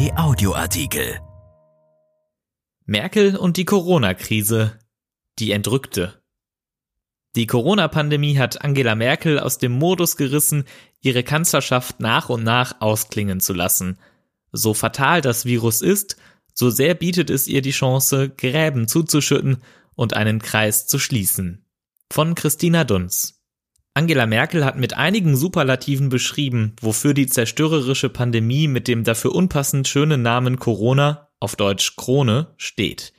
RP Audioartikel. Merkel und die Corona-Krise. Die Entrückte. Die Corona-Pandemie hat Angela Merkel aus dem Modus gerissen, ihre Kanzlerschaft nach und nach ausklingen zu lassen. So fatal das Virus ist, so sehr bietet es ihr die Chance, Gräben zuzuschütten und einen Kreis zu schließen. Von Christina Dunz. Angela Merkel hat mit einigen Superlativen beschrieben, wofür die zerstörerische Pandemie mit dem dafür unpassend schönen Namen Corona, auf Deutsch Krone, steht.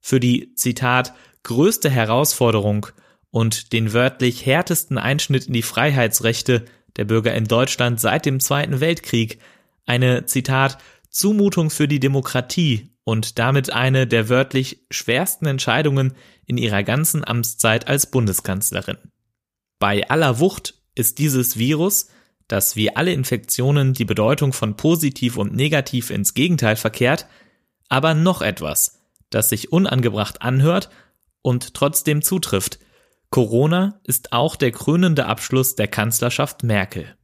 Für die, Zitat, größte Herausforderung und den wörtlich härtesten Einschnitt in die Freiheitsrechte der Bürger in Deutschland seit dem Zweiten Weltkrieg, eine, Zitat, Zumutung für die Demokratie und damit eine der wörtlich schwersten Entscheidungen in ihrer ganzen Amtszeit als Bundeskanzlerin. Bei aller Wucht ist dieses Virus, das wie alle Infektionen die Bedeutung von positiv und negativ ins Gegenteil verkehrt, aber noch etwas, das sich unangebracht anhört und trotzdem zutrifft. Corona ist auch der krönende Abschluss der Kanzlerschaft Merkel.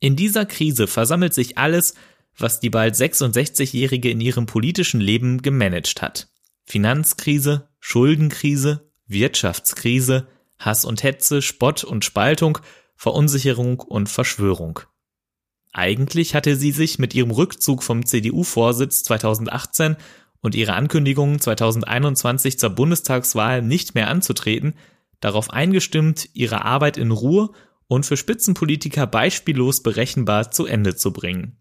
In dieser Krise versammelt sich alles, was die bald 66-Jährige in ihrem politischen Leben gemanagt hat. Finanzkrise, Schuldenkrise, Wirtschaftskrise, Hass und Hetze, Spott und Spaltung, Verunsicherung und Verschwörung. Eigentlich hatte sie sich mit ihrem Rückzug vom CDU-Vorsitz 2018 und ihrer Ankündigung 2021 zur Bundestagswahl nicht mehr anzutreten, darauf eingestimmt, ihre Arbeit in Ruhe und für Spitzenpolitiker beispiellos berechenbar zu Ende zu bringen.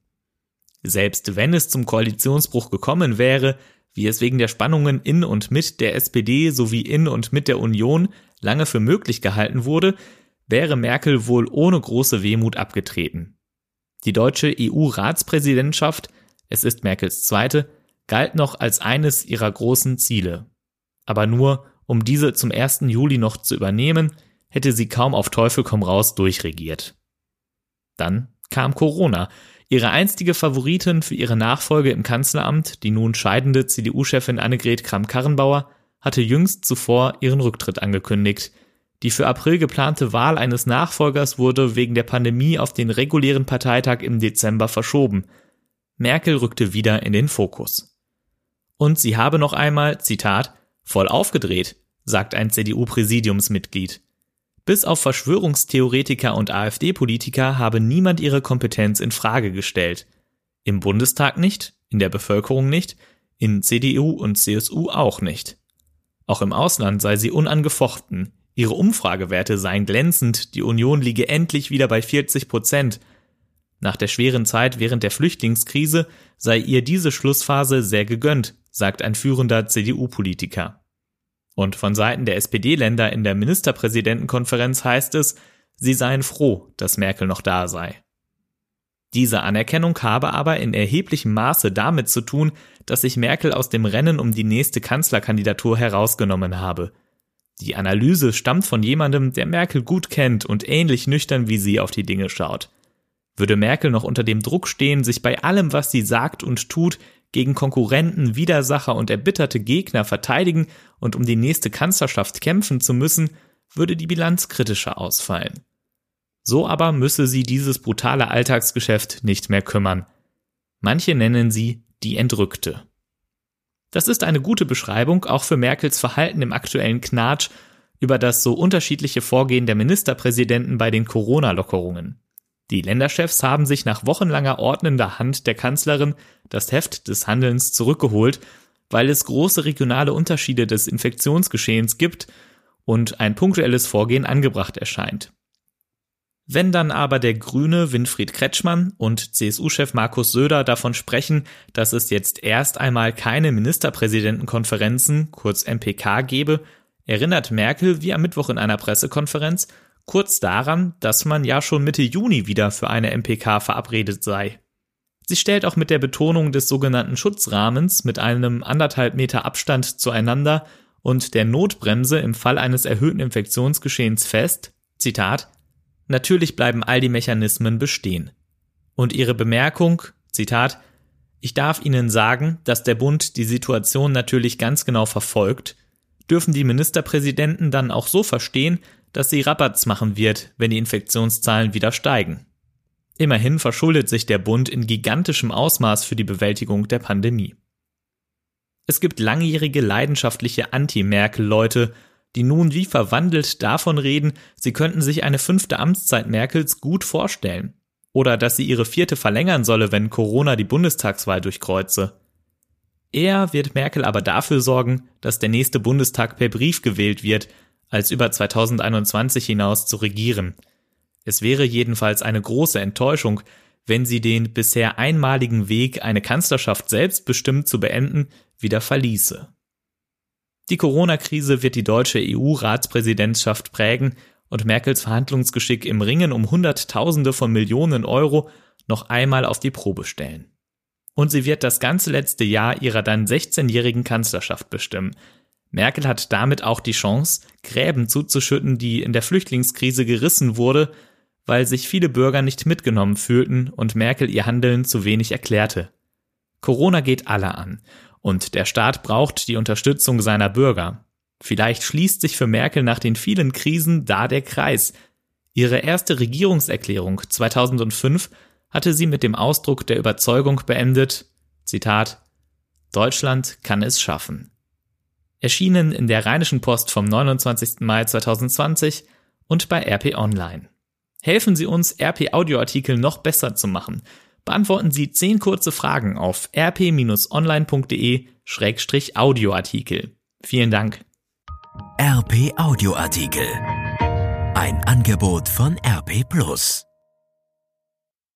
Selbst wenn es zum Koalitionsbruch gekommen wäre, wie es wegen der Spannungen in und mit der SPD sowie in und mit der Union lange für möglich gehalten wurde, wäre Merkel wohl ohne große Wehmut abgetreten. Die deutsche EU-Ratspräsidentschaft, es ist Merkels zweite, galt noch als eines ihrer großen Ziele. Aber nur, um diese zum 1. Juli noch zu übernehmen, hätte sie kaum auf Teufel komm raus durchregiert. Dann kam Corona, ihre einstige Favoritin für ihre Nachfolge im Kanzleramt, die nun scheidende CDU-Chefin Annegret Kramp-Karrenbauer, hatte jüngst zuvor ihren Rücktritt angekündigt. Die für April geplante Wahl eines Nachfolgers wurde wegen der Pandemie auf den regulären Parteitag im Dezember verschoben. Merkel rückte wieder in den Fokus. Und sie habe noch einmal, Zitat, voll aufgedreht, sagt ein CDU-Präsidiumsmitglied. Bis auf Verschwörungstheoretiker und AfD-Politiker habe niemand ihre Kompetenz in Frage gestellt. Im Bundestag nicht, in der Bevölkerung nicht, in CDU und CSU auch nicht. Auch im Ausland sei sie unangefochten. Ihre Umfragewerte seien glänzend, die Union liege endlich wieder bei 40 Prozent. Nach der schweren Zeit während der Flüchtlingskrise sei ihr diese Schlussphase sehr gegönnt, sagt ein führender CDU-Politiker. Und von Seiten der SPD-Länder in der Ministerpräsidentenkonferenz heißt es, sie seien froh, dass Merkel noch da sei. Diese Anerkennung habe aber in erheblichem Maße damit zu tun, dass sich Merkel aus dem Rennen um die nächste Kanzlerkandidatur herausgenommen habe. Die Analyse stammt von jemandem, der Merkel gut kennt und ähnlich nüchtern wie sie auf die Dinge schaut. Würde Merkel noch unter dem Druck stehen, sich bei allem, was sie sagt und tut, gegen Konkurrenten, Widersacher und erbitterte Gegner verteidigen und um die nächste Kanzlerschaft kämpfen zu müssen, würde die Bilanz kritischer ausfallen. So aber müsse sie dieses brutale Alltagsgeschäft nicht mehr kümmern. Manche nennen sie die Entrückte. Das ist eine gute Beschreibung auch für Merkels Verhalten im aktuellen Knatsch über das so unterschiedliche Vorgehen der Ministerpräsidenten bei den Corona-Lockerungen. Die Länderchefs haben sich nach wochenlanger ordnender Hand der Kanzlerin das Heft des Handelns zurückgeholt, weil es große regionale Unterschiede des Infektionsgeschehens gibt und ein punktuelles Vorgehen angebracht erscheint. Wenn dann aber der Grüne Winfried Kretschmann und CSU-Chef Markus Söder davon sprechen, dass es jetzt erst einmal keine Ministerpräsidentenkonferenzen, kurz MPK, gebe, erinnert Merkel wie am Mittwoch in einer Pressekonferenz kurz daran, dass man ja schon Mitte Juni wieder für eine MPK verabredet sei. Sie stellt auch mit der Betonung des sogenannten Schutzrahmens mit einem anderthalb Meter Abstand zueinander und der Notbremse im Fall eines erhöhten Infektionsgeschehens fest, Zitat, Natürlich bleiben all die Mechanismen bestehen. Und ihre Bemerkung, Zitat, ich darf Ihnen sagen, dass der Bund die Situation natürlich ganz genau verfolgt, dürfen die Ministerpräsidenten dann auch so verstehen, dass sie Rabatz machen wird, wenn die Infektionszahlen wieder steigen. Immerhin verschuldet sich der Bund in gigantischem Ausmaß für die Bewältigung der Pandemie. Es gibt langjährige leidenschaftliche Anti-Merkel-Leute, die nun wie verwandelt davon reden, sie könnten sich eine fünfte Amtszeit Merkels gut vorstellen. Oder dass sie ihre vierte verlängern solle, wenn Corona die Bundestagswahl durchkreuze. Eher wird Merkel aber dafür sorgen, dass der nächste Bundestag per Brief gewählt wird, als über 2021 hinaus zu regieren. Es wäre jedenfalls eine große Enttäuschung, wenn sie den bisher einmaligen Weg, eine Kanzlerschaft selbstbestimmt zu beenden, wieder verließe. Die Corona-Krise wird die deutsche EU-Ratspräsidentschaft prägen und Merkels Verhandlungsgeschick im Ringen um Hunderttausende von Millionen Euro noch einmal auf die Probe stellen. Und sie wird das ganze letzte Jahr ihrer dann 16-jährigen Kanzlerschaft bestimmen. Merkel hat damit auch die Chance, Gräben zuzuschütten, die in der Flüchtlingskrise gerissen wurde weil sich viele Bürger nicht mitgenommen fühlten und Merkel ihr Handeln zu wenig erklärte. Corona geht alle an, und der Staat braucht die Unterstützung seiner Bürger. Vielleicht schließt sich für Merkel nach den vielen Krisen da der Kreis. Ihre erste Regierungserklärung 2005 hatte sie mit dem Ausdruck der Überzeugung beendet, Zitat, Deutschland kann es schaffen. Erschienen in der Rheinischen Post vom 29. Mai 2020 und bei RP Online. Helfen Sie uns, RP-Audioartikel noch besser zu machen. Beantworten Sie zehn kurze Fragen auf rp-online.de-audioartikel. Vielen Dank. RP Audioartikel. Ein Angebot von RP Plus.